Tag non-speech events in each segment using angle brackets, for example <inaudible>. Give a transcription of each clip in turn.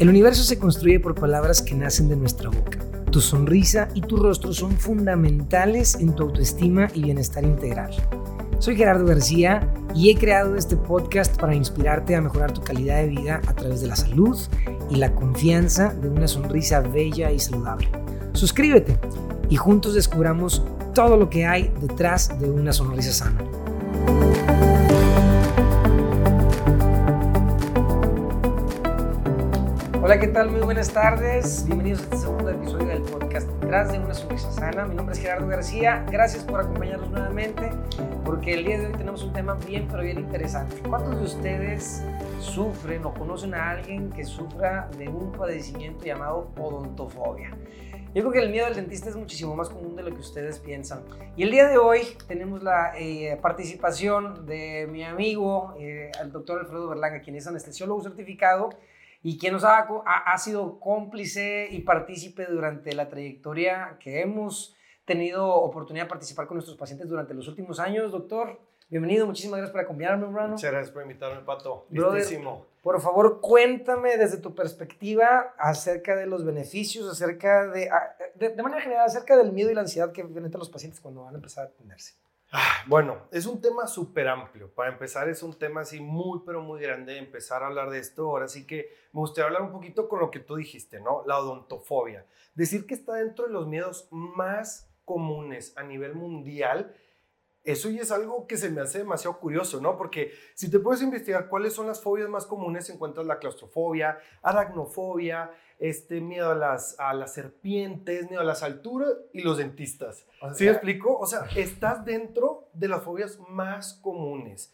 El universo se construye por palabras que nacen de nuestra boca. Tu sonrisa y tu rostro son fundamentales en tu autoestima y bienestar integral. Soy Gerardo García y he creado este podcast para inspirarte a mejorar tu calidad de vida a través de la salud y la confianza de una sonrisa bella y saludable. Suscríbete y juntos descubramos todo lo que hay detrás de una sonrisa sana. Hola, ¿qué tal? Muy buenas tardes. Bienvenidos a este segundo episodio del podcast Detrás de una sonrisa sana. Mi nombre es Gerardo García. Gracias por acompañarnos nuevamente porque el día de hoy tenemos un tema bien, pero bien interesante. ¿Cuántos de ustedes sufren o conocen a alguien que sufra de un padecimiento llamado odontofobia? Yo creo que el miedo al dentista es muchísimo más común de lo que ustedes piensan. Y el día de hoy tenemos la eh, participación de mi amigo, eh, el doctor Alfredo Berlanga, quien es anestesiólogo certificado y quien nos ha, ha, sido cómplice y partícipe durante la trayectoria que hemos tenido oportunidad de participar con nuestros pacientes durante los últimos años. Doctor, bienvenido, muchísimas gracias por acompañarme, hermano. Muchas gracias por invitarme, Pato. Listísimo. por favor, cuéntame desde tu perspectiva acerca de los beneficios, acerca de, de, de manera general, acerca del miedo y la ansiedad que viven los pacientes cuando van a empezar a atenderse. Ah, bueno, es un tema súper amplio. Para empezar, es un tema así muy, pero muy grande. Empezar a hablar de esto. Ahora sí que me gustaría hablar un poquito con lo que tú dijiste, ¿no? La odontofobia. Decir que está dentro de los miedos más comunes a nivel mundial eso ya es algo que se me hace demasiado curioso, ¿no? Porque si te puedes investigar cuáles son las fobias más comunes, encuentras la claustrofobia, aracnofobia, este, miedo a las, a las serpientes, miedo a las alturas y los dentistas. ¿Sí me explico? O sea, estás dentro de las fobias más comunes.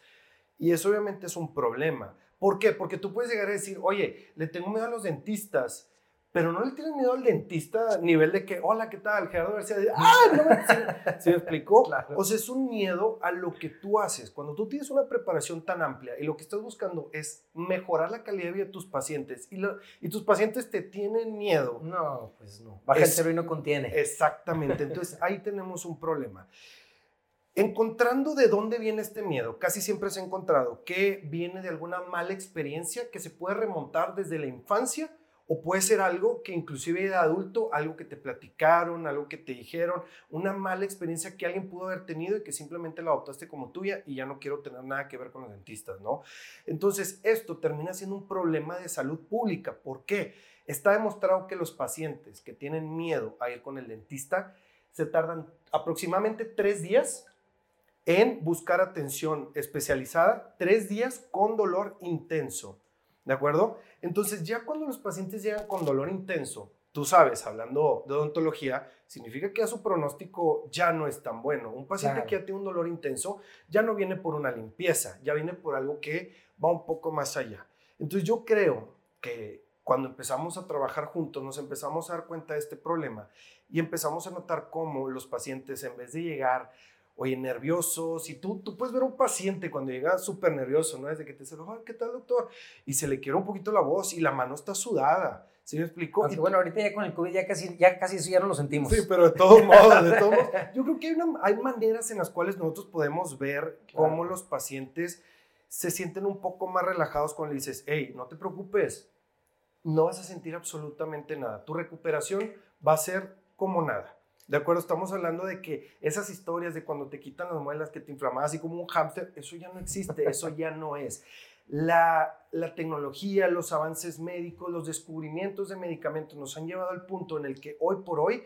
Y eso obviamente es un problema. ¿Por qué? Porque tú puedes llegar a decir, oye, le tengo miedo a los dentistas pero no le tienes miedo al dentista a nivel de que, hola, ¿qué tal? Gerardo García, ¡ah! No me... ¿Se me explicó? <laughs> O sea, es un miedo a lo que tú haces. Cuando tú tienes una preparación tan amplia y lo que estás buscando es mejorar la calidad de vida de tus pacientes y, y tus pacientes te tienen miedo. No, pues no. Baja el cero y no contiene. Exactamente. Entonces, ahí tenemos un problema. Encontrando de dónde viene este miedo, casi siempre se ha encontrado que viene de alguna mala experiencia que se puede remontar desde la infancia o puede ser algo que inclusive de adulto, algo que te platicaron, algo que te dijeron, una mala experiencia que alguien pudo haber tenido y que simplemente la adoptaste como tuya y ya no quiero tener nada que ver con los dentistas, ¿no? Entonces, esto termina siendo un problema de salud pública. ¿Por qué? Está demostrado que los pacientes que tienen miedo a ir con el dentista se tardan aproximadamente tres días en buscar atención especializada, tres días con dolor intenso. ¿De acuerdo? Entonces, ya cuando los pacientes llegan con dolor intenso, tú sabes, hablando de odontología, significa que a su pronóstico ya no es tan bueno. Un paciente que ya tiene un dolor intenso ya no viene por una limpieza, ya viene por algo que va un poco más allá. Entonces, yo creo que cuando empezamos a trabajar juntos, nos empezamos a dar cuenta de este problema y empezamos a notar cómo los pacientes, en vez de llegar oye, nerviosos, y tú, tú puedes ver a un paciente cuando llega súper nervioso, ¿no? Desde que te dice, ¿qué tal, doctor? Y se le quiere un poquito la voz y la mano está sudada. ¿Sí me explico? y bueno, ahorita ya con el COVID ya casi, ya casi eso ya no lo sentimos. Sí, pero de todos modos, de todos modos, <laughs> yo creo que hay, una, hay maneras en las cuales nosotros podemos ver cómo los pacientes se sienten un poco más relajados cuando le dices, hey, no te preocupes, no vas a sentir absolutamente nada. Tu recuperación va a ser como nada. ¿De acuerdo? Estamos hablando de que esas historias de cuando te quitan las muelas, que te inflamas así como un hámster, eso ya no existe, eso ya no es. La, la, tecnología, los avances médicos, los descubrimientos de medicamentos nos han llevado al punto en el que hoy por hoy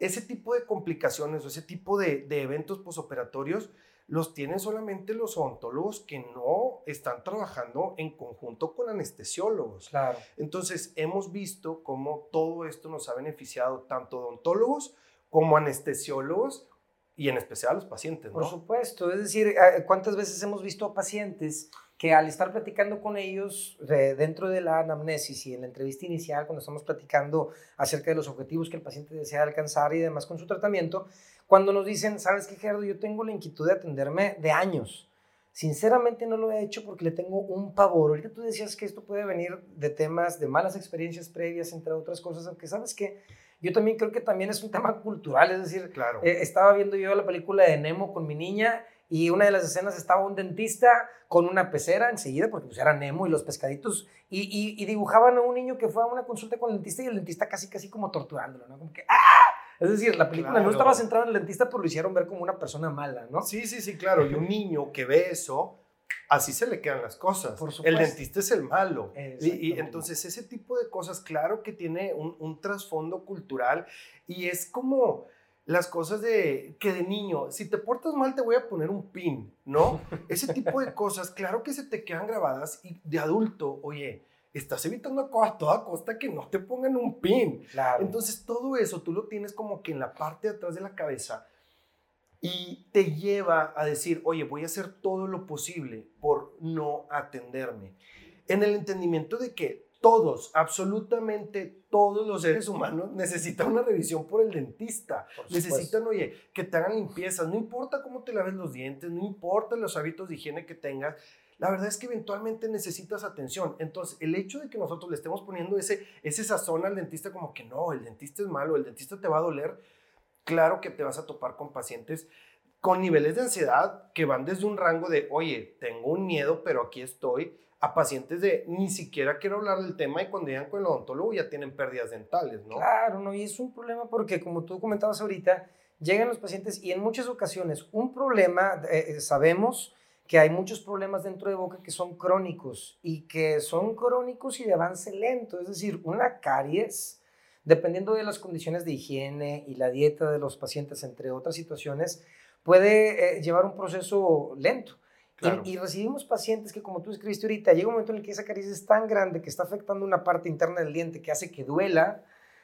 ese tipo de complicaciones o ese tipo de, de eventos posoperatorios los tienen solamente los odontólogos que no están trabajando en conjunto con anestesiólogos. Claro. Entonces, hemos visto cómo todo esto nos ha beneficiado tanto odontólogos como anestesiólogos y en especial a los pacientes. Por supuesto, es decir, eh, ¿cuántas veces hemos visto a pacientes que al estar platicando con ellos dentro de la anamnesis y en la entrevista inicial, cuando estamos platicando acerca de los objetivos que el paciente desea alcanzar y demás con su tratamiento, cuando nos dicen, sabes qué, Gerardo, yo tengo la inquietud de atenderme de años. Sinceramente no lo he hecho porque le tengo un pavor. Ahorita tú decías que esto puede venir de temas de malas experiencias previas, entre otras cosas, aunque sabes que yo también creo que también es un tema cultural, es decir, claro. Eh, estaba viendo yo la película de Nemo con mi niña y una de las escenas estaba un dentista con una pecera enseguida, porque pues era Nemo y los pescaditos, y, y, dibujaban a un niño que fue a una consulta con el dentista y el dentista casi, casi como torturándolo, ¿no? Como que, ¡ah! Es decir, la película no estaba centrada en el dentista, pero lo hicieron ver como una persona mala, ¿no? Sí, sí, sí, claro. Y un niño que ve eso, así se le quedan las cosas. Por el dentista es el malo. Y, entonces ese tipo de cosas, claro que tiene un, un trasfondo cultural y es como las cosas de que de niño, si te portas mal te voy a poner un pin, ¿no? <laughs> Ese tipo de cosas, claro que se te quedan grabadas y de adulto, oye, estás evitando a toda costa que no te pongan un pin. Entonces todo eso tú lo tienes como que en la parte de atrás de la cabeza y te lleva a decir, oye, voy a hacer todo lo posible por no atenderme. En el entendimiento de que todos, absolutamente todos los seres humanos necesitan una revisión por el dentista. necesitan, oye, que te hagan limpiezas. No importa cómo te laves los dientes, no importa los hábitos de higiene que tengas. La verdad es que eventualmente necesitas atención. Entonces, el hecho de que nosotros le estemos poniendo ese, ese sazón al dentista como que no, el dentista es malo, el dentista te va a doler, claro que te vas a topar con pacientes con niveles de ansiedad que van desde un rango de, oye, tengo un miedo, pero aquí estoy, a pacientes de ni siquiera quiero hablar del tema y cuando llegan con el odontólogo ya tienen pérdidas dentales, ¿no? Claro, no, y es un problema porque como tú comentabas ahorita, llegan los pacientes y en muchas ocasiones un problema, eh, eh, sabemos que hay muchos problemas dentro de boca que son crónicos y que son crónicos y de avance lento, es decir, una caries, dependiendo de las condiciones de higiene y la dieta de los pacientes, entre otras situaciones, puede eh, llevar un proceso lento. Y, recibimos pacientes que, como tú escribiste ahorita, llega un momento en el que esa caricia es tan grande que está afectando una parte interna del diente que hace que duela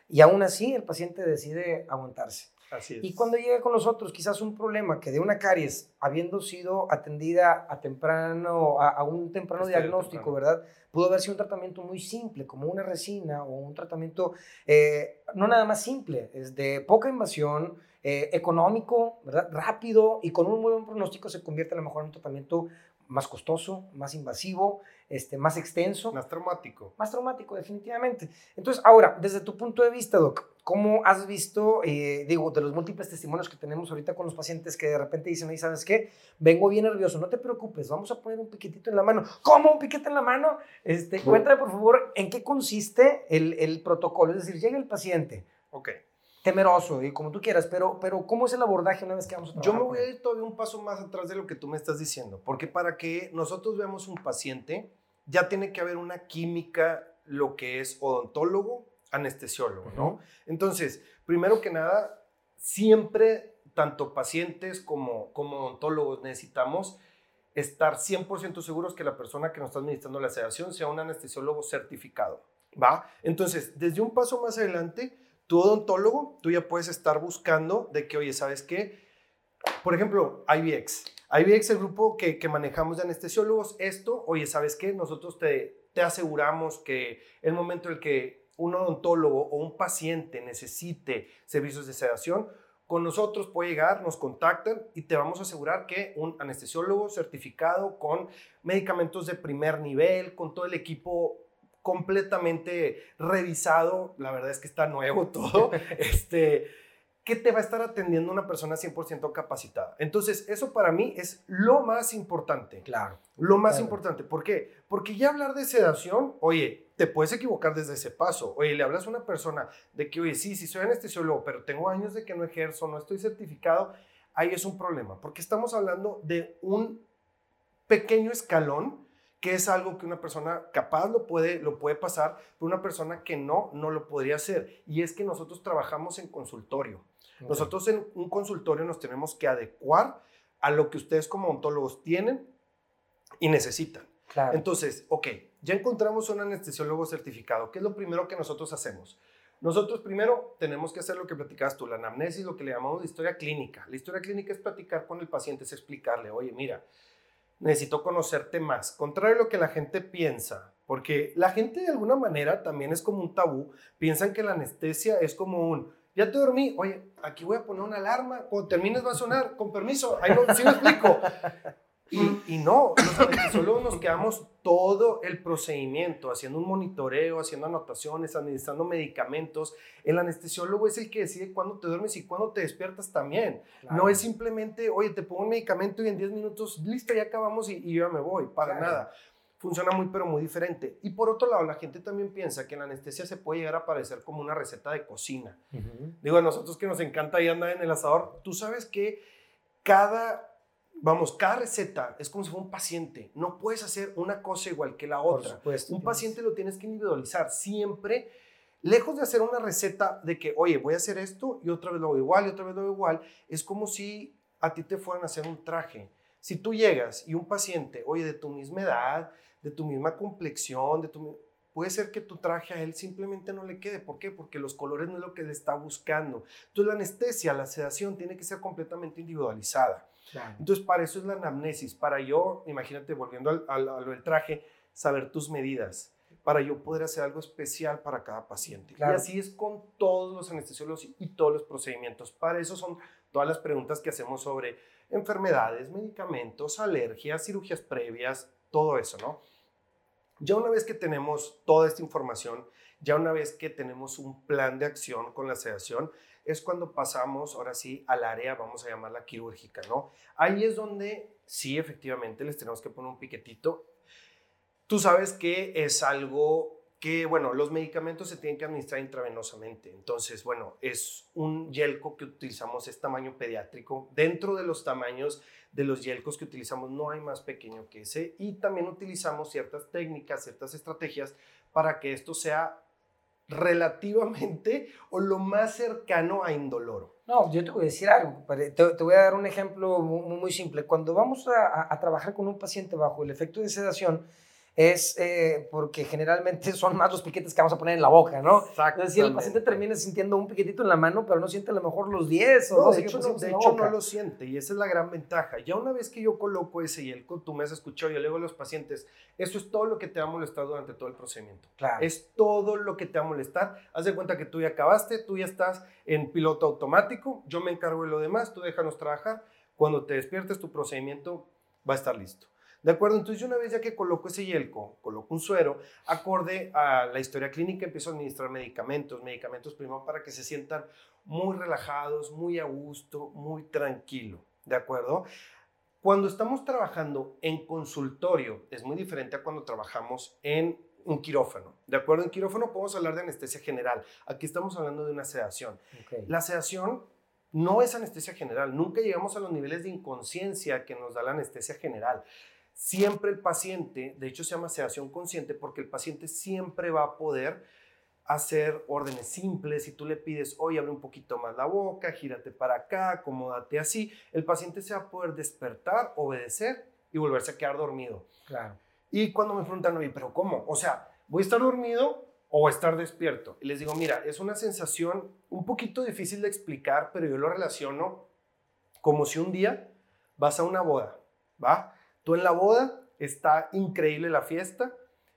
y aún así el paciente decide aguantarse. Así es. Y cuando llega con nosotros quizás un problema que de una caries, habiendo sido atendida a temprano, a, un temprano diagnóstico, ¿verdad? Pudo haber sido un tratamiento muy simple, como una resina o un tratamiento eh, no nada más simple, es de poca invasión, eh, económico, ¿verdad? rápido y con un muy buen pronóstico se convierte a lo mejor en un tratamiento más costoso, más invasivo, este, más extenso. Más traumático. Más traumático, definitivamente. Entonces, ahora, desde tu punto de vista, Doc, ¿cómo has visto, eh, digo, de los múltiples testimonios que tenemos ahorita con los pacientes que de repente dicen, oye, ¿sabes qué? Vengo bien nervioso, no te preocupes, vamos a poner un piquetito en la mano. ¿Cómo un piquete en la mano? Este, cuéntame, por favor, en qué consiste el, el protocolo. Es decir, llega el paciente. Ok temeroso y como tú quieras, pero, pero ¿cómo es el abordaje una vez que vamos a trabajar? Yo me voy a ir todavía un paso más atrás de lo que tú me estás diciendo, porque para que nosotros veamos un paciente, ya tiene que haber una química, lo que es odontólogo, anestesiólogo, ¿no? Entonces, primero que nada, siempre, tanto pacientes como, como odontólogos, necesitamos estar 100% seguros que la persona que nos está administrando la sedación sea un anestesiólogo certificado, ¿va? Entonces, desde un paso más adelante, tu odontólogo, tú ya puedes estar buscando de que, oye, ¿sabes qué? Por ejemplo, IBX. IBX, el grupo que, manejamos de anestesiólogos, esto, oye, ¿sabes qué? Nosotros te, te aseguramos que el momento en el que un odontólogo o un paciente necesite servicios de sedación, con nosotros puede llegar, nos contactan y te vamos a asegurar que un anestesiólogo certificado con medicamentos de primer nivel, con todo el equipo completamente revisado, la verdad es que está nuevo todo, <laughs> este, que te va a estar atendiendo una persona 100% capacitada. Entonces, eso para mí es lo más importante. Claro. Lo más importante. ¿Por qué? Porque ya hablar de sedación, oye, te puedes equivocar desde ese paso. Oye, le hablas a una persona de que, oye, sí, sí soy anestesiólogo, pero tengo años de que no ejerzo, no estoy certificado, ahí es un problema, porque estamos hablando de un pequeño escalón que es algo que una persona capaz lo puede, lo puede pasar, pero una persona que no, no lo podría hacer. Y es que nosotros trabajamos en consultorio. Nosotros en un consultorio nos tenemos que adecuar a lo que ustedes como ontólogos tienen y necesitan. Entonces, ok, ya encontramos un anestesiólogo certificado. ¿Qué es lo primero que nosotros hacemos? Nosotros primero tenemos que hacer lo que platicabas tú, la anamnesis, lo que le llamamos historia clínica. La historia clínica es platicar con el paciente, es explicarle, oye, mira, necesito conocerte más. Contrario a lo que la gente piensa, porque la gente de alguna manera también es como un tabú, piensan que la anestesia es como un, ya te dormí, oye, aquí voy a poner una alarma, cuando termines va a sonar, con permiso, ahí no, sí me explico. Y, no, <coughs> los anestesiólogos nos quedamos todo el procedimiento, haciendo un monitoreo, haciendo anotaciones, administrando medicamentos. El anestesiólogo es el que decide cuándo te duermes y cuándo te despiertas también. No es simplemente, oye, te pongo un medicamento y en 10 minutos, listo, ya acabamos y, yo ya me voy, para nada. Funciona muy, pero muy diferente. Y por otro lado, la gente también piensa que la anestesia se puede llegar a parecer como una receta de cocina. Digo, a nosotros que nos encanta y andar en el asador, tú sabes que cada vamos, cada receta es como si fuera un paciente. No puedes hacer una cosa igual que la otra. un paciente lo tienes que individualizar siempre. Lejos de hacer una receta de que, oye, voy a hacer esto y otra vez lo hago igual y otra vez lo hago igual, es como si a ti te fueran a hacer un traje. Si tú llegas y un paciente, oye, de tu misma edad, de tu misma complexión, de tu, puede ser que tu traje a él simplemente no le quede. ¿Por qué? Porque los colores no es lo que le está buscando. Entonces la anestesia, la sedación tiene que ser completamente individualizada. Entonces, para eso es la anamnesis, para yo, imagínate, volviendo al, al, traje, saber tus medidas, para yo poder hacer algo especial para cada paciente. Y así es con todos los anestesiólogos y todos los procedimientos. Para eso son todas las preguntas que hacemos sobre enfermedades, medicamentos, alergias, cirugías previas, todo eso, ¿no? Ya una vez que tenemos toda esta información, ya una vez que tenemos un plan de acción con la sedación, es cuando pasamos, ahora sí, al área, vamos a llamarla quirúrgica, ¿no? Ahí es donde sí, efectivamente, les tenemos que poner un piquetito. Tú sabes que es algo que, bueno, los medicamentos se tienen que administrar intravenosamente. Entonces, bueno, es un yelco que utilizamos, es tamaño pediátrico. Dentro de los tamaños de los yelcos que utilizamos no hay más pequeño que ese. Y también utilizamos ciertas técnicas, ciertas estrategias para que esto sea relativamente o lo más cercano a indoloro. No, yo te voy a decir algo, te, voy a dar un ejemplo muy, simple. Cuando vamos a, trabajar con un paciente bajo el efecto de sedación, es eh, porque generalmente <laughs> son más los piquetes que vamos a poner en la boca, ¿no? Exacto. Es decir, el paciente termina sintiendo un piquetito en la mano, pero no siente a lo mejor los 10 o no, de hecho, no, de hecho no lo siente y esa es la gran ventaja. Ya una vez que yo coloco ese y el tú me has escuchado, yo le digo a los pacientes, eso es todo lo que te va a molestar durante todo el procedimiento. Claro. Es todo lo que te va a molestar. Haz de cuenta que tú ya acabaste, tú ya estás en piloto automático, yo me encargo de lo demás, tú déjanos trabajar. Cuando te despiertes, tu procedimiento va a estar listo. ¿De acuerdo? Entonces yo una vez ya que coloco ese yelco, coloco un suero, acorde a la historia clínica, empiezo a administrar medicamentos, medicamentos primero para que se sientan muy relajados, muy a gusto, muy tranquilo. ¿De acuerdo? Cuando estamos trabajando en consultorio, es muy diferente a cuando trabajamos en un quirófano. ¿De acuerdo? En quirófano podemos hablar de anestesia general. Aquí estamos hablando de una sedación. La sedación no es anestesia general. Nunca llegamos a los niveles de inconsciencia que nos da la anestesia general siempre el paciente, de hecho se llama sedación consciente porque el paciente siempre va a poder hacer órdenes simples. Si tú le pides, oye, abre un poquito más la boca, gírate para acá, acomódate así, el paciente se va a poder despertar, obedecer y volverse a quedar dormido. Claro. Y cuando me preguntan, oye, pero ¿cómo? O sea, ¿voy a estar dormido o estar despierto? Y les digo, mira, es una sensación un poquito difícil de explicar, pero yo lo relaciono como si un día vas a una boda, ¿va? Tú en la boda, está increíble la fiesta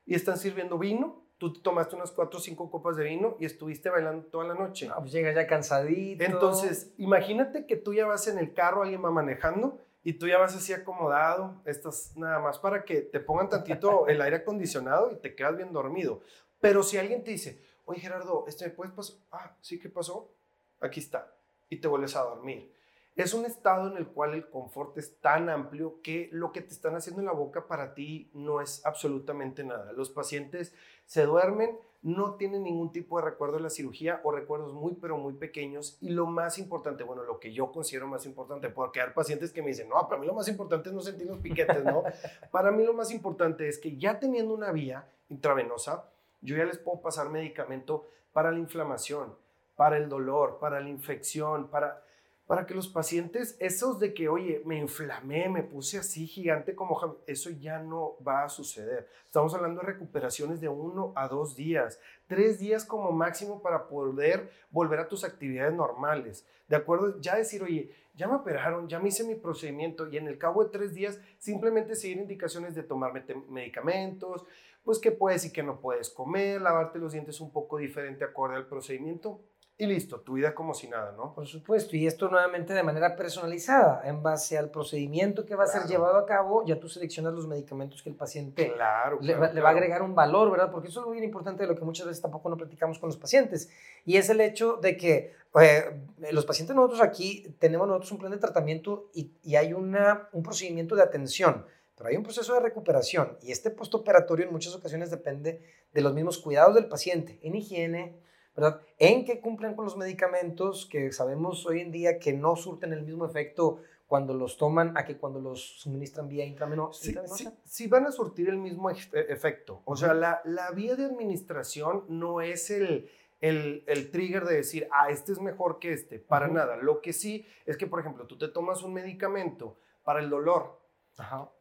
y están sirviendo vino. Tú te tomaste unas cuatro o cinco copas de vino y estuviste bailando toda la noche. Ah, pues llegas ya cansadito. Entonces, imagínate que tú ya vas en el carro, alguien va manejando y tú ya vas así acomodado. Estás nada más para que te pongan tantito <laughs> el aire acondicionado y te quedas bien dormido. Pero si alguien te dice, oye Gerardo, ¿este me puedes pasar? Ah, sí, ¿qué pasó? Aquí está. Y te vuelves a dormir. Es un estado en el cual el confort es tan amplio que lo que te están haciendo en la boca para ti no es absolutamente nada. Los pacientes se duermen, no tienen ningún tipo de recuerdo de la cirugía o recuerdos muy pero muy pequeños y lo más importante, bueno, lo que yo considero más importante, porque hay pacientes que me dicen, no, para mí lo más importante es no sentir los piquetes, ¿no? <laughs> para mí lo más importante es que ya teniendo una vía intravenosa, yo ya les puedo pasar medicamento para la inflamación, para el dolor, para la infección, para para que los pacientes, esos de que, oye, me inflamé, me puse así gigante como eso ya no va a suceder. Estamos hablando de recuperaciones de uno a dos días, tres días como máximo para poder volver a tus actividades normales. ¿De acuerdo? Ya decir, oye, ya me operaron, ya me hice mi procedimiento y en el cabo de tres días simplemente seguir indicaciones de tomar medicamentos, pues qué puedes y qué no puedes comer, lavarte los dientes un poco diferente acorde al procedimiento y listo, tu vida como si nada, ¿no? Por supuesto, y esto nuevamente de manera personalizada, en base al procedimiento que va a ser llevado a cabo, ya tú seleccionas los medicamentos que el paciente claro, le, le, va a agregar un valor, ¿verdad? Porque eso es algo bien importante de lo que muchas veces tampoco no platicamos con los pacientes, y es el hecho de que eh, los pacientes nosotros aquí tenemos nosotros un plan de tratamiento y, y hay una, un procedimiento de atención, pero hay un proceso de recuperación, y este postoperatorio en muchas ocasiones depende de los mismos cuidados del paciente, en higiene, ¿verdad? En que cumplen con los medicamentos que sabemos hoy en día que no surten el mismo efecto cuando los toman a que cuando los suministran vía intravenosa. Sí, sí, van a surtir el mismo e, efecto. O sea, la, la, vía de administración no es el, el, el, trigger de decir, ah, este es mejor que este. Para nada. Lo que sí es que, por ejemplo, tú te tomas un medicamento para el dolor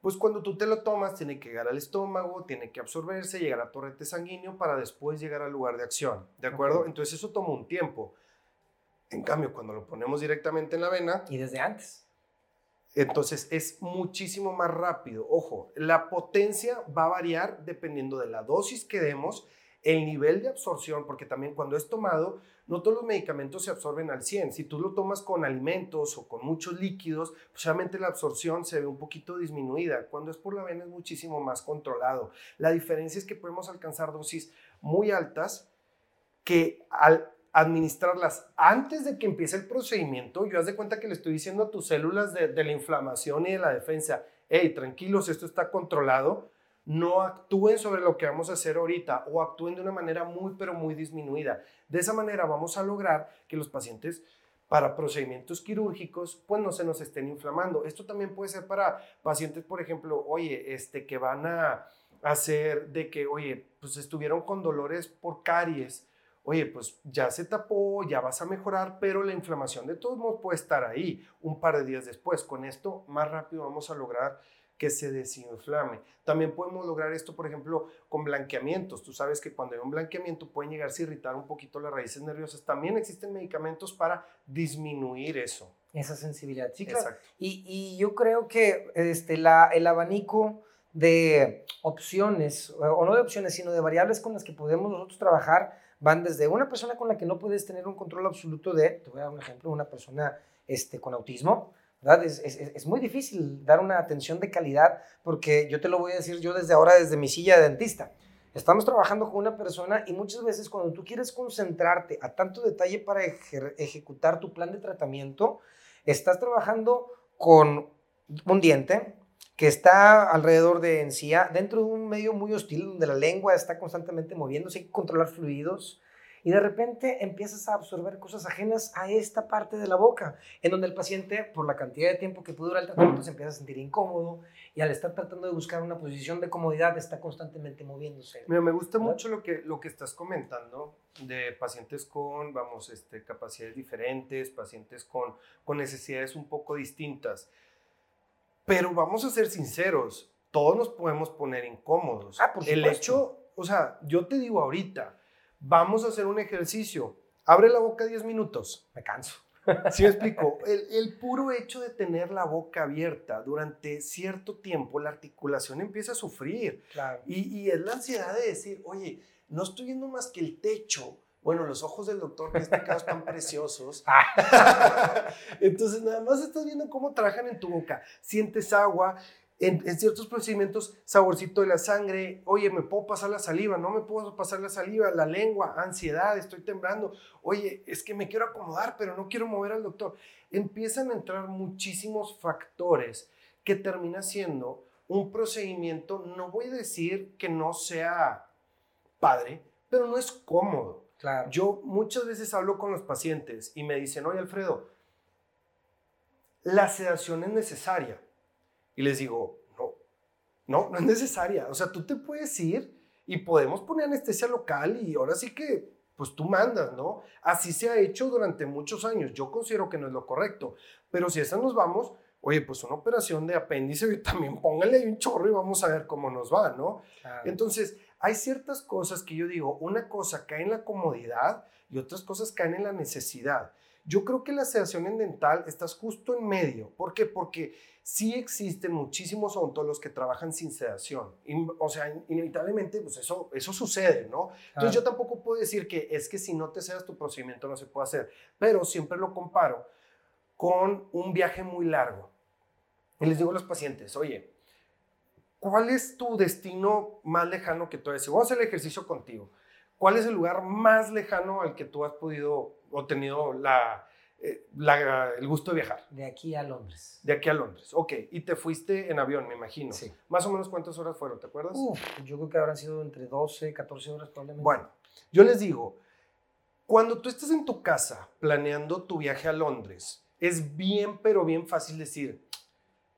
pues cuando tú te lo tomas, tiene que llegar al estómago, tiene que absorberse, llegar a torrente sanguíneo para después llegar al lugar de acción. ¿De acuerdo? Entonces eso toma un tiempo. En cambio, cuando lo ponemos directamente en la vena... Y desde antes. Entonces es muchísimo más rápido. Ojo, la potencia va a variar dependiendo de la dosis que demos el nivel de absorción, porque también cuando es tomado, no todos los medicamentos se absorben al 100. Si tú lo tomas con alimentos o con muchos líquidos, pues la absorción se ve un poquito disminuida. Cuando es por la vena es muchísimo más controlado. La diferencia es que podemos alcanzar dosis muy altas que al administrarlas antes de que empiece el procedimiento, yo haz de cuenta que le estoy diciendo a tus células de, de la inflamación y de la defensa, hey, tranquilos, esto está controlado, no actúen sobre lo que vamos a hacer ahorita o actúen de una manera muy, pero muy disminuida. De esa manera vamos a lograr que los pacientes para procedimientos quirúrgicos, pues no se nos estén inflamando. Esto también puede ser para pacientes, por ejemplo, oye, este, que van a hacer de que, oye, pues estuvieron con dolores por caries, oye, pues ya se tapó, ya vas a mejorar, pero la inflamación de todos modos puede estar ahí un par de días después. Con esto, más rápido vamos a lograr que se desinflame. También podemos lograr esto, por ejemplo, con blanqueamientos. Tú sabes que cuando hay un blanqueamiento pueden llegarse a irritar un poquito las raíces nerviosas. También existen medicamentos para disminuir eso. Esa sensibilidad, sí, claro. Y, y, yo creo que este, la, el abanico de opciones, o no de opciones, sino de variables con las que podemos nosotros trabajar, van desde una persona con la que no puedes tener un control absoluto de, te voy a dar un ejemplo, una persona este, con autismo, es, muy difícil dar una atención de calidad porque yo te lo voy a decir yo desde ahora, desde mi silla de dentista. Estamos trabajando con una persona y muchas veces cuando tú quieres concentrarte a tanto detalle para ejecutar tu plan de tratamiento, estás trabajando con un diente que está alrededor de encía, dentro de un medio muy hostil donde la lengua está constantemente moviéndose, hay que controlar fluidos, y de repente empiezas a absorber cosas ajenas a esta parte de la boca, en donde el paciente, por la cantidad de tiempo que puede durar el tratamiento, se empieza a sentir incómodo y al estar tratando de buscar una posición de comodidad está constantemente moviéndose. Mira, me gusta mucho lo que, lo que estás comentando de pacientes con, vamos, este, capacidades diferentes, pacientes con, con necesidades un poco distintas. Pero vamos a ser sinceros, todos nos podemos poner incómodos. Ah, por el hecho, o sea, yo te digo ahorita, vamos a hacer un ejercicio. Abre la boca 10 minutos. Me canso. <laughs> ¿Sí me explico? El, puro hecho de tener la boca abierta durante cierto tiempo, la articulación empieza a sufrir. Claro. Y, y, es la ansiedad de decir, oye, no estoy viendo más que el techo. Bueno, los ojos del doctor en este caso están preciosos. <laughs> <laughs> Entonces, nada más estás viendo cómo trabajan en tu boca. Sientes agua, en, ciertos procedimientos, saborcito de la sangre, oye, me puedo pasar la saliva, no me puedo pasar la saliva, la lengua, ansiedad, estoy temblando, oye, es que me quiero acomodar, pero no quiero mover al doctor. Empiezan a entrar muchísimos factores que termina siendo un procedimiento, no voy a decir que no sea padre, pero no es cómodo. Claro. Yo muchas veces hablo con los pacientes y me dicen, oye, Alfredo, la sedación es necesaria y les digo, no, no, no es necesaria. O sea, tú te puedes ir y podemos poner anestesia local y ahora sí que, pues tú mandas, ¿no? Así se ha hecho durante muchos años. Yo considero que no es lo correcto. Pero si a esa nos vamos, oye, pues una operación de apéndice, <laughs> también póngale ahí un chorro y vamos a ver cómo nos va, ¿no? Entonces, hay ciertas cosas que yo digo, una cosa cae en la comodidad y otras cosas caen en la necesidad. Yo creo que la sedación en dental estás justo en medio. ¿Por qué? Porque sí existen muchísimos odontólogos que trabajan sin sedación. o sea, inevitablemente, pues eso, eso sucede, ¿no? Entonces yo tampoco puedo decir que es que si no te sedas tu procedimiento no se puede hacer, pero siempre lo comparo con un viaje muy largo. Y les digo a los pacientes, oye, ¿cuál es tu destino más lejano que tú has Vamos a hacer el ejercicio contigo. ¿Cuál es el lugar más lejano al que tú has podido o tenido la, eh, el gusto de viajar? De aquí a Londres. De aquí a Londres, ok. Y te fuiste en avión, me imagino. Sí. Más o menos cuántas horas fueron, ¿te acuerdas? yo creo que habrán sido entre 12, 14 horas probablemente. Bueno, yo les digo, cuando tú estás en tu casa planeando tu viaje a Londres, es bien, pero bien fácil decir,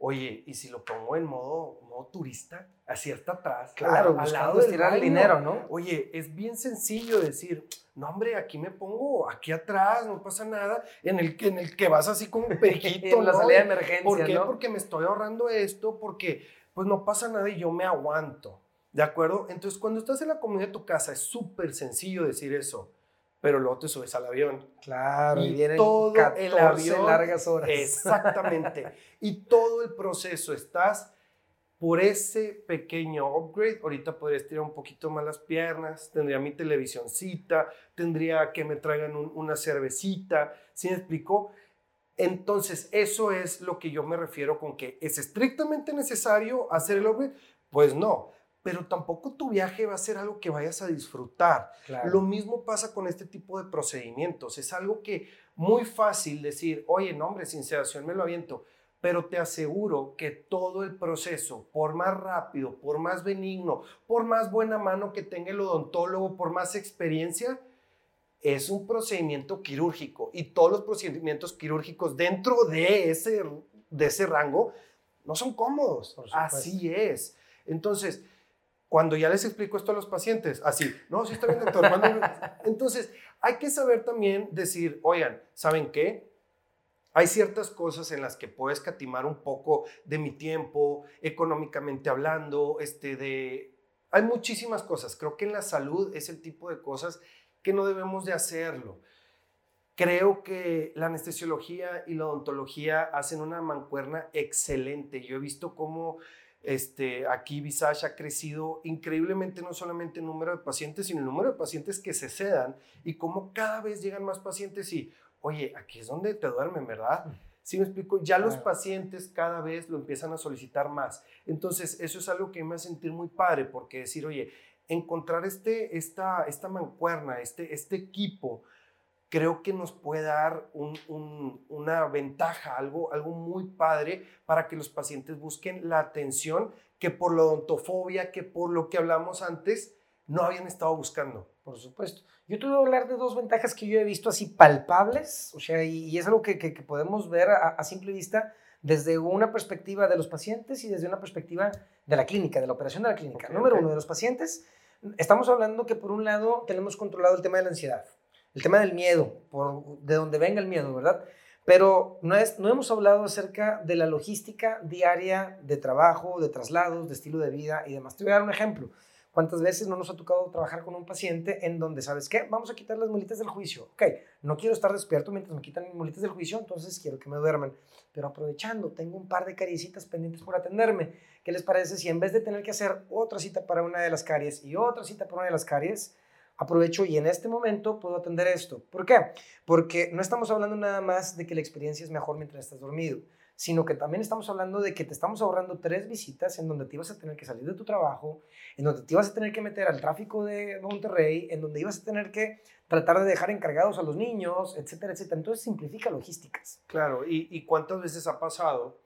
oye, ¿y si lo pongo en modo, modo turista? Así hasta atrás. Claro, al lado de tirar el dinero, ¿no? Oye, es bien sencillo decir, no, hombre, aquí me pongo, aquí atrás, no pasa nada, en el, en el que vas así como un <laughs> periquito, en la salida de emergencia, ¿Por qué? Porque me estoy ahorrando esto, porque pues no pasa nada y yo me aguanto, ¿de acuerdo? Entonces, cuando estás en la comunidad de tu casa, es súper sencillo decir eso pero luego te subes al avión. Claro, y, viene todo el avión largas horas. Exactamente. <laughs> y todo el proceso estás por ese pequeño upgrade. Ahorita podría estirar un poquito más las piernas, tendría mi televisioncita, tendría que me traigan una cervecita, ¿sí me explico? Entonces, eso es lo que yo me refiero con que es estrictamente necesario hacer el upgrade. Pues no, pero tampoco tu viaje va a ser algo que vayas a disfrutar. Lo mismo pasa con este tipo de procedimientos. Es algo que muy fácil decir, oye, no, hombre, sin sedación me lo aviento, pero te aseguro que todo el proceso, por más rápido, por más benigno, por más buena mano que tenga el odontólogo, por más experiencia, es un procedimiento quirúrgico y todos los procedimientos quirúrgicos dentro de ese, de ese rango no son cómodos. Así es. Entonces, cuando ya les explico esto a los pacientes, así, no, sí está bien, doctor. <laughs> Entonces, hay que saber también decir, oigan, ¿saben qué? Hay ciertas cosas en las que puedo escatimar un poco de mi tiempo, económicamente hablando, este, de... Hay muchísimas cosas. Creo que en la salud es el tipo de cosas que no debemos de hacerlo. Creo que la anestesiología y la odontología hacen una mancuerna excelente. Yo he visto cómo este, aquí Visage ha crecido increíblemente, no solamente en número de pacientes, sino el número de pacientes que se sedan y cómo cada vez llegan más pacientes y, oye, aquí es donde te duermen, ¿verdad? Mm. Si me explico, ya los pacientes cada vez lo empiezan a solicitar más. Entonces, eso es algo que me hace sentir muy padre, porque decir, oye, encontrar este, esta, esta mancuerna, este, este equipo, creo que nos puede dar una ventaja, algo, algo muy padre para que los pacientes busquen la atención que por la odontofobia, que por lo que hablamos antes, no habían estado buscando. Por supuesto. Yo te voy a hablar de dos ventajas que yo he visto así palpables, o sea, y, es algo que, podemos ver a, simple vista desde una perspectiva de los pacientes y desde una perspectiva de la clínica, de la operación de la clínica. Número uno, de los pacientes, estamos hablando que por un lado tenemos controlado el tema de la ansiedad el tema del miedo, por, de donde venga el miedo, ¿verdad? Pero no, es, no hemos hablado acerca de la logística diaria de trabajo, de traslados, de estilo de vida y demás. Te voy a dar un ejemplo. ¿Cuántas veces no nos ha tocado trabajar con un paciente en donde, ¿sabes qué? Vamos a quitar las muletas del juicio. Ok, no quiero estar despierto mientras me quitan las muletas del juicio, entonces quiero que me duerman. Pero aprovechando, tengo un par de cariecitas pendientes por atenderme. ¿Qué les parece si en vez de tener que hacer otra cita para una de las caries y otra cita para una de las caries, aprovecho y en este momento puedo atender esto. ¿Por qué? Porque no estamos hablando nada más de que la experiencia es mejor mientras estás dormido, sino que también estamos hablando de que te estamos ahorrando tres visitas en donde te ibas a tener que salir de tu trabajo, en donde te ibas a tener que meter al tráfico de Monterrey, en donde ibas a tener que tratar de dejar encargados a los niños, etcétera, etcétera. Entonces simplifica logísticas. Claro, y, y cuántas veces ha pasado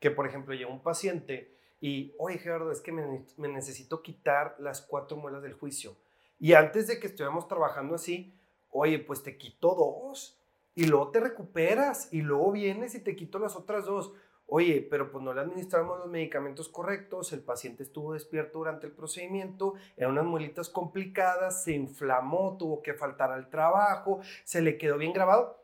que, por ejemplo, llega un paciente y, oye Gerardo, es que me, me necesito quitar las cuatro muelas del juicio y antes de que estuviéramos trabajando así, oye, pues te quito dos y luego te recuperas y luego vienes y te quito las otras dos. Oye, pero pues no le administramos los medicamentos correctos, el paciente estuvo despierto durante el procedimiento, eran unas muelitas complicadas, se inflamó, tuvo que faltar al trabajo, se le quedó bien grabado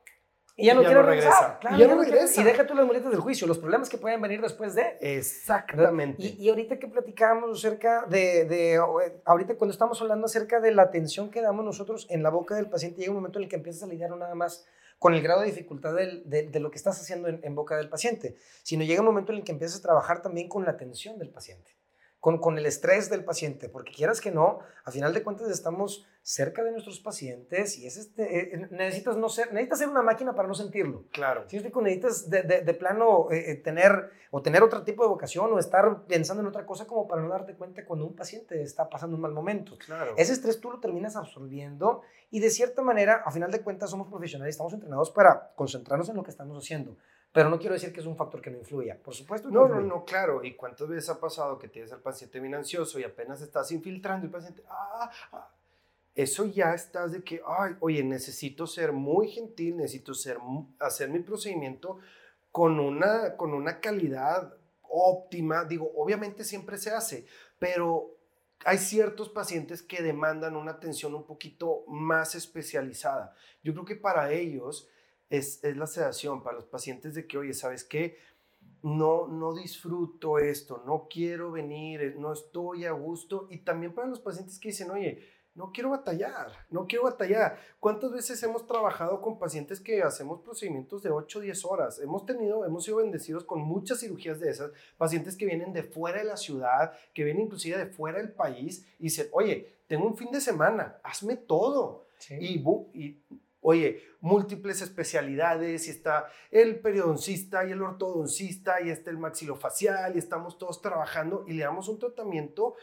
y ya no quiere regresar. Claro, y ya, no regresa. y deja tú las muletas del juicio, los problemas que pueden venir después de. Exactamente. Y, ahorita que platicábamos acerca de, de, ahorita cuando estamos hablando acerca de la atención que damos nosotros en la boca del paciente, llega un momento en el que empiezas a lidiar nada más con el grado de dificultad del- de, de lo que estás haciendo en, en boca del paciente, sino llega un momento en el que empiezas a trabajar también con la atención del paciente, con, con el estrés del paciente, porque quieras que no, a final de cuentas estamos cerca de nuestros pacientes y es este, eh, necesitas, no ser, necesitas ser una máquina para no sentirlo. Claro. Si que necesitas de, de, de plano eh, eh, tener o tener otro tipo de vocación o estar pensando en otra cosa como para no darte cuenta cuando un paciente está pasando un mal momento. Claro. Ese estrés tú lo terminas absorbiendo y de cierta manera, a final de cuentas, somos profesionales, estamos entrenados para concentrarnos en lo que estamos haciendo. Pero no quiero decir que es un factor que no influya. Por supuesto No, no, no, claro. ¿Y cuántas veces ha pasado que tienes al paciente bien ansioso y apenas estás infiltrando y el paciente, ah, ah, eso ya estás de que, ay, oye, necesito ser muy gentil, necesito ser, hacer mi procedimiento con una, con una calidad óptima. Digo, obviamente siempre se hace, pero hay ciertos pacientes que demandan una atención un poquito más especializada. Yo creo que para ellos es, es la sedación, para los pacientes de que, oye, ¿sabes qué? No, no disfruto esto, no quiero venir, eh, no estoy a gusto. Y también para los pacientes que dicen, oye, no quiero batallar, no quiero batallar. ¿Cuántas veces hemos trabajado con pacientes que hacemos procedimientos de 8 o 10 horas? Hemos tenido, hemos sido bendecidos con muchas cirugías de esas, pacientes que vienen de fuera de la ciudad, que vienen inclusive de fuera del país y dicen, oye, tengo un fin de semana, hazme todo. Sí. Y, bu- y, oye, múltiples especialidades, y está el periodoncista y el ortodoncista, y está el maxilofacial, y estamos todos trabajando y le damos un tratamiento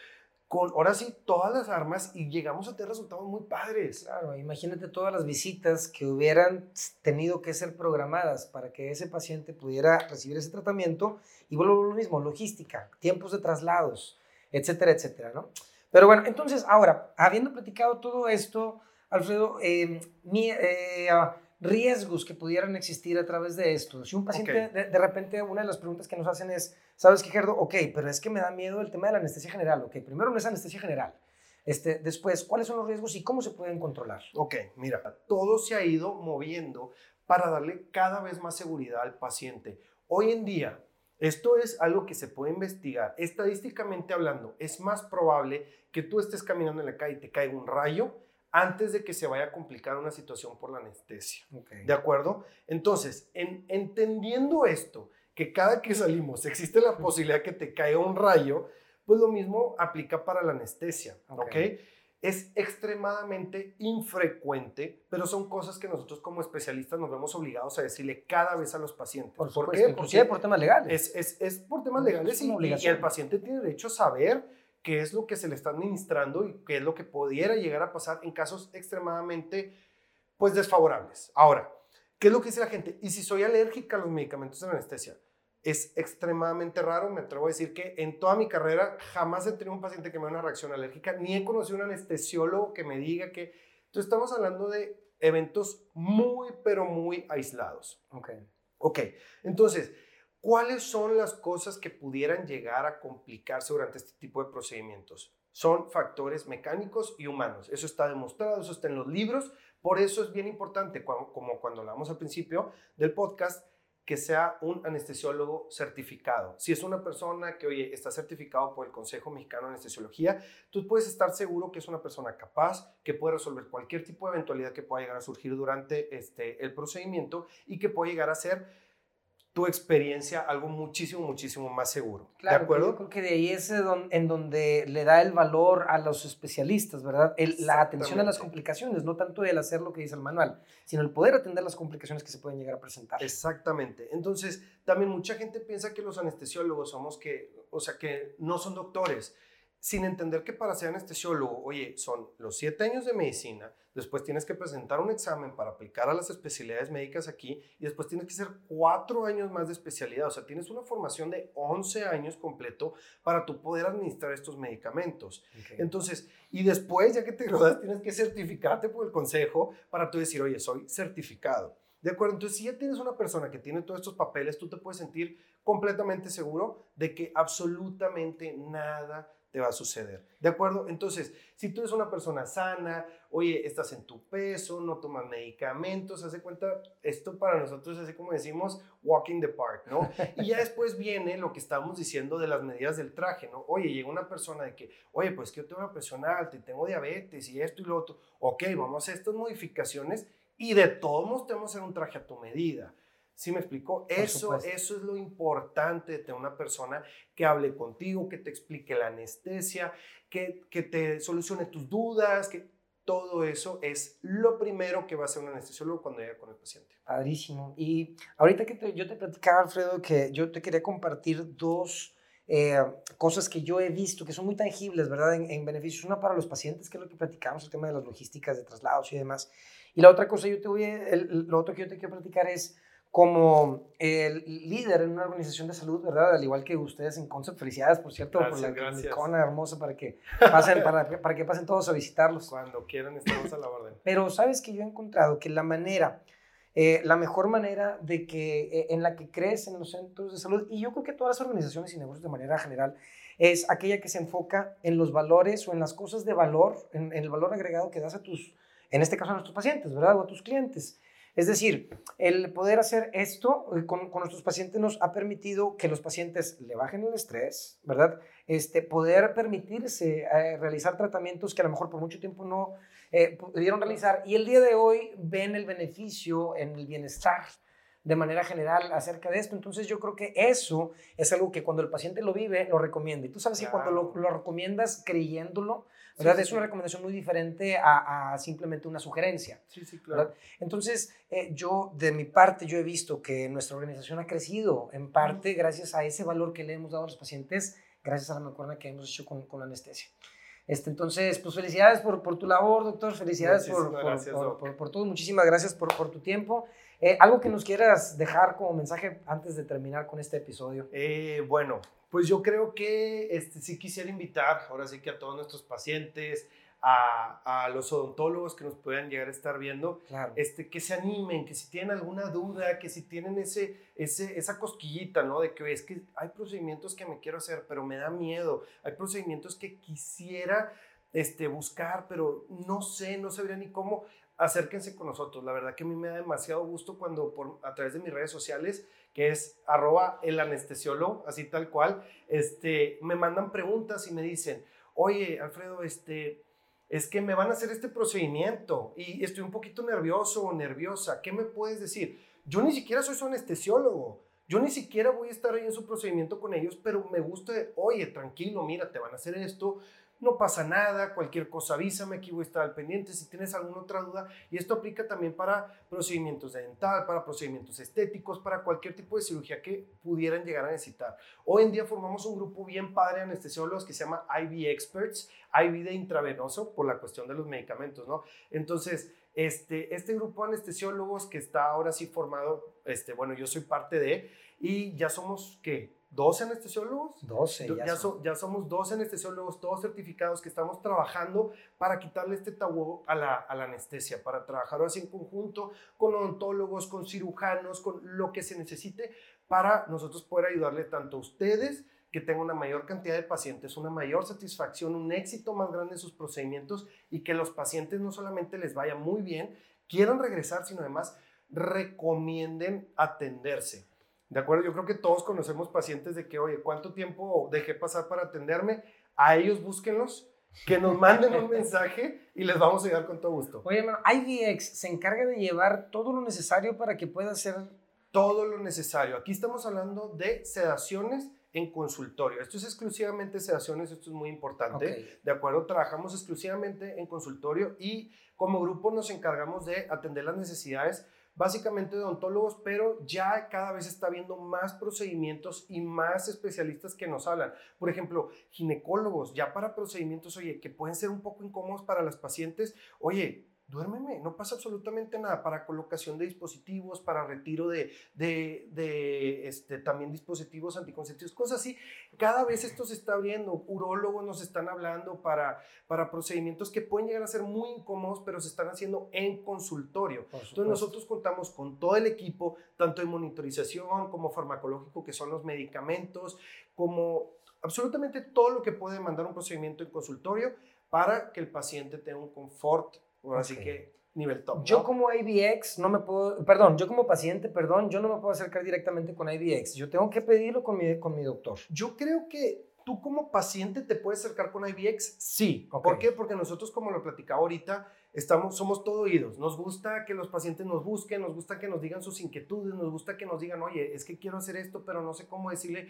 con, ahora sí, todas las armas y llegamos a tener resultados muy padres. Claro, imagínate todas las visitas que hubieran tenido que ser programadas para que ese paciente pudiera recibir ese tratamiento y vuelvo a lo mismo, logística, tiempos de traslados, etcétera, etcétera, ¿no? Pero bueno, entonces ahora, habiendo platicado todo esto, Alfredo, eh, mi- eh, ah, riesgos que pudieran existir a través de esto. Si un paciente, de repente, una de las preguntas que nos hacen es, ¿sabes qué, Gerdo? Ok, pero es que me da miedo el tema de la anestesia general. Ok, primero no es anestesia general. Este, después, ¿cuáles son los riesgos y cómo se pueden controlar? Ok, mira, todo se ha ido moviendo para darle cada vez más seguridad al paciente. Hoy en día, esto es algo que se puede investigar. Estadísticamente hablando, es más probable que tú estés caminando en la calle y te caiga un rayo antes de que se vaya a complicar una situación por la anestesia. Okay. ¿De acuerdo? Entonces, en- entendiendo esto, que cada que salimos existe la posibilidad que te caiga un rayo, pues lo mismo aplica para la anestesia, ¿ok? Ok. Es extremadamente infrecuente, pero son cosas que nosotros como especialistas nos vemos obligados a decirle cada vez a los pacientes. Por, ¿Por qué? Porque por temas legales. es, es, es por temas Es legales y, y el paciente tiene derecho a saber qué es lo que se le está administrando y qué es lo que pudiera llegar a pasar en casos extremadamente pues desfavorables. Ahora, ¿qué es lo que dice la gente? Y si soy alérgica a los medicamentos de anestesia, es extremadamente raro, me atrevo a decir que en toda mi carrera jamás he tenido un paciente que me dé una reacción alérgica, ni he conocido un anestesiólogo que me diga que... Entonces estamos hablando de eventos muy, pero muy aislados. Ok. Ok, entonces, ¿cuáles son las cosas que pudieran llegar a complicarse durante este tipo de procedimientos? Son factores mecánicos y humanos. Eso está demostrado, eso está en los libros. Por eso es bien importante, como cuando hablamos al principio del podcast, que sea un anestesiólogo certificado. Si es una persona que, oye, está certificado por el Consejo Mexicano de Anestesiología, tú puedes estar seguro que es una persona capaz, que puede resolver cualquier tipo de eventualidad que pueda llegar a surgir durante este, el procedimiento y que puede llegar a ser tu experiencia algo muchísimo, muchísimo más seguro. Claro, ¿De acuerdo? Yo creo que de ahí es en donde le da el valor a los especialistas, ¿verdad? El- la atención a las complicaciones, no tanto el hacer lo que dice el manual, sino el poder atender las complicaciones que se pueden llegar a presentar. Exactamente. Entonces, también mucha gente piensa que los anestesiólogos somos que, o sea, que no son doctores, sin entender que para ser anestesiólogo, oye, son los siete años de medicina, después tienes que presentar un examen para aplicar a las especialidades médicas aquí y después tienes que hacer cuatro años más de especialidad. O sea, tienes una formación de 11 años completo para tú poder administrar estos medicamentos. Entonces, y después, ya que te <laughs> gradúas, tienes que certificarte por el consejo para tú decir, oye, soy certificado. ¿De acuerdo? Entonces, si ya tienes una persona que tiene todos estos papeles, tú te puedes sentir completamente seguro de que absolutamente nada va a suceder. ¿De acuerdo? Entonces, si tú eres una persona sana, oye, estás en tu peso, no tomas medicamentos, hace cuenta, esto para nosotros es así como decimos, walking the park, ¿no? Y ya después viene lo que estamos diciendo de las medidas del traje, ¿no? Oye, llega una persona de que, oye, pues que yo tengo una presión alta y tengo diabetes y esto y lo otro. Ok, vamos a hacer estas modificaciones y de todos modos tenemos que hacer un traje a tu medida. ¿Sí me explicó? Eso, eso es lo importante de tener una persona que hable contigo, que te explique la anestesia, que, que te solucione tus dudas, que todo eso es lo primero que va a hacer un anestesiólogo cuando llega con el paciente. Padrísimo. Y ahorita que yo te platicaba, Alfredo, que yo te quería compartir dos eh, cosas que yo he visto que son muy tangibles, ¿verdad? En, en, beneficios. Una para los pacientes, que es lo que platicamos, el tema de las logísticas de traslados y demás. Y la otra cosa, yo te voy el, lo otro que yo te quiero platicar es como el líder en una organización de salud, ¿verdad? Al igual que ustedes en Concept. Felicidades, por cierto, por la icona hermosa para que pasen, para, para, que pasen todos a visitarlos. Cuando quieran, estamos a la orden. Pero sabes que yo he encontrado que la manera, eh, la mejor manera de que, eh, en la que crees en los centros de salud, y yo creo que todas las organizaciones y negocios de manera general, es aquella que se enfoca en los valores o en las cosas de valor, en, en el valor agregado que das a tus, en este caso a nuestros pacientes, ¿verdad? O a tus clientes. Es decir, el poder hacer esto eh, con, nuestros pacientes nos ha permitido que los pacientes le bajen el estrés, ¿verdad? Este, poder permitirse eh, realizar tratamientos que a lo mejor por mucho tiempo no eh, pudieron realizar y el día de hoy ven el beneficio en el bienestar de manera general acerca de esto. Entonces yo creo que eso es algo que cuando el paciente lo vive, lo recomienda. Y tú sabes que cuando lo, lo, recomiendas creyéndolo, ¿verdad? es una recomendación muy diferente a, a, simplemente una sugerencia. Sí, sí, claro. Entonces, eh, yo, de mi parte, yo he visto que nuestra organización ha crecido en parte gracias a ese valor que le hemos dado a los pacientes, gracias a la mancuerna que hemos hecho con, con la anestesia. Este, entonces, pues felicidades por, por tu labor, doctor. Felicidades por, por, por, por, todo. Muchísimas gracias por, por tu tiempo. Eh, ¿Algo que nos quieras dejar como mensaje antes de terminar con este episodio? Eh, bueno, pues yo creo que este, sí quisiera invitar, ahora sí que a todos nuestros pacientes, a, a, los odontólogos que nos puedan llegar a estar viendo, este, que se animen, que si tienen alguna duda, que si tienen ese, ese, esa cosquillita, ¿no? De que es que hay procedimientos que me quiero hacer, pero me da miedo, hay procedimientos que quisiera este, buscar, pero no sé, no sabría ni cómo acérquense con nosotros. La verdad que a mí me da demasiado gusto cuando por, a través de mis redes sociales, que es arroba el anestesiólogo, así tal cual, este, me mandan preguntas y me dicen, oye, Alfredo, este, es que me van a hacer este procedimiento y estoy un poquito nervioso o nerviosa. ¿Qué me puedes decir? Yo ni siquiera soy su anestesiólogo. Yo ni siquiera voy a estar ahí en su procedimiento con ellos, pero me gusta, oye, tranquilo, mira, te van a hacer esto, no pasa nada, cualquier cosa avísame, aquí voy a estar al pendiente si tienes alguna otra duda. Y esto aplica también para procedimientos de dental, para procedimientos estéticos, para cualquier tipo de cirugía que pudieran llegar a necesitar. Hoy en día formamos un grupo bien padre de anestesiólogos que se llama IV Experts, IV de intravenoso por la cuestión de los medicamentos, ¿no? Entonces, este, este grupo de anestesiólogos que está ahora sí formado, este, bueno, yo soy parte de, y ya somos, ¿qué? 12 anestesiólogos. 12. Ya, ya, somos 12 anestesiólogos, todos certificados que estamos trabajando para quitarle este tabú a la, a la anestesia, para trabajar así en conjunto con odontólogos, con cirujanos, con lo que se necesite para nosotros poder ayudarle tanto a ustedes que tengan una mayor cantidad de pacientes, una mayor satisfacción, un éxito más grande en sus procedimientos y que los pacientes no solamente les vaya muy bien, quieran regresar, sino además recomienden atenderse. ¿De acuerdo? Yo creo que todos conocemos pacientes de que, oye, ¿cuánto tiempo dejé pasar para atenderme? A ellos búsquenlos, que nos <laughs> manden un mensaje y les vamos a ayudar con todo gusto. Oye, hermano, IVX se encarga de llevar todo lo necesario para que pueda hacer... Todo lo necesario. Aquí estamos hablando de sedaciones en consultorio. Esto es exclusivamente sedaciones, esto es muy importante. ¿De acuerdo? Trabajamos exclusivamente en consultorio y como grupo nos encargamos de atender las necesidades básicamente de odontólogos, pero ya cada vez está viendo más procedimientos y más especialistas que nos hablan. Por ejemplo, ginecólogos, ya para procedimientos, oye, que pueden ser un poco incómodos para las pacientes, oye, duérmeme, no pasa absolutamente nada para colocación de dispositivos, para retiro de, de, de, este, también dispositivos anticonceptivos, cosas así. Cada vez esto se está abriendo, urólogos nos están hablando para, para procedimientos que pueden llegar a ser muy incómodos, pero se están haciendo en consultorio. Entonces nosotros contamos con todo el equipo, tanto de monitorización como farmacológico, que son los medicamentos, como absolutamente todo lo que puede mandar un procedimiento en consultorio para que el paciente tenga un confort Así que nivel top. Yo como IVX no me puedo, perdón, yo como paciente, perdón, yo no me puedo acercar directamente con IVX. Yo tengo que pedirlo con mi, con mi doctor. Yo creo que ¿Tú como paciente te puedes acercar con IVX? Sí. Ok. ¿Por qué? Porque nosotros, como lo platicaba ahorita, estamos, somos todo oídos. Nos gusta que los pacientes nos busquen, nos gusta que nos digan sus inquietudes, nos gusta que nos digan, oye, es que quiero hacer esto, pero no sé cómo decirle.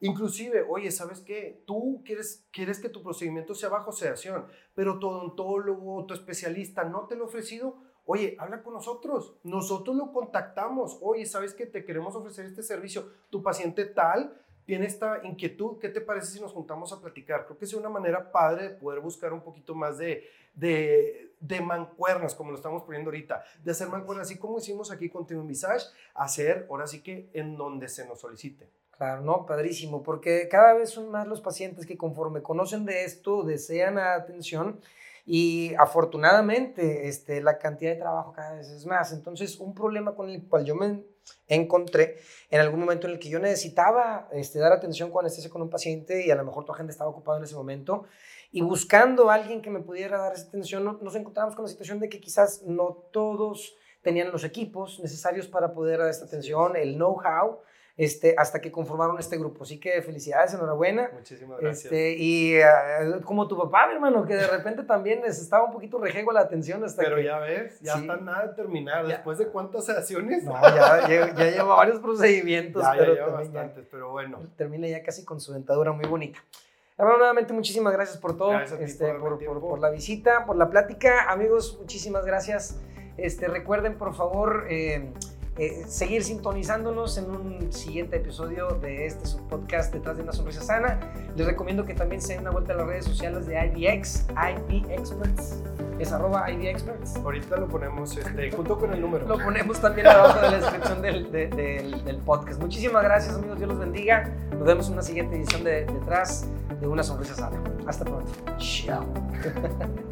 Inclusive, oye, ¿sabes qué? Tú quieres, quieres que tu procedimiento sea bajo sedación, pero tu odontólogo, tu especialista no te lo ha ofrecido. Oye, habla con nosotros. Nosotros lo contactamos. Oye, ¿sabes qué? Te queremos ofrecer este servicio. Tu paciente tal tiene esta inquietud. ¿Qué te parece si nos juntamos a platicar? Creo que es una manera padre de poder buscar un poquito más de, de, de mancuernas, como lo estamos poniendo ahorita. De hacer mancuernas, así como hicimos aquí con Team Visage, hacer ahora sí que en donde se nos solicite. Claro, no, padrísimo, porque cada vez son más los pacientes que conforme conocen de esto, desean atención y afortunadamente este, la cantidad de trabajo cada vez es más. Entonces, un problema con el cual yo me encontré en algún momento en el que yo necesitaba este, dar atención con anestesia con un paciente y a lo mejor tu agente estaba ocupado en ese momento y buscando a alguien que me pudiera dar esa atención, no- nos encontramos con la situación de que quizás no todos tenían los equipos necesarios para poder dar esta atención, el know-how, este, hasta que conformaron este grupo. Así que felicidades, enhorabuena. Muchísimas gracias. Este, y ah, como tu papá, mi hermano, que de repente también les estaba un poquito rejego la atención hasta Pero que... ya ves, ya Sí. está nada de terminar. Ya. Después de cuántas sedaciones, No, ya, ya, ya lleva varios procedimientos, ya, ya pero lleva ya- bastantes, pero bueno. termina ya casi con su dentadura muy bonita. Hermano, nuevamente muchísimas gracias por todo, Gracias este, por por la visita, por la plática. Amigos, muchísimas gracias. Este, recuerden, por favor, eh, eh, seguir sintonizándonos en un siguiente episodio de este subpodcast Detrás de una Sonrisa Sana. Les recomiendo que también se den una vuelta a las redes sociales de IBX, IB Experts. Es arroba IB Experts. Ahorita lo ponemos este, junto con el número. Lo ponemos también abajo de la descripción del, de- del- del podcast. Muchísimas gracias, amigos. Dios los bendiga. Nos vemos en una siguiente edición de Detrás de una Sonrisa Sana. Hasta pronto. Chao. <laughs>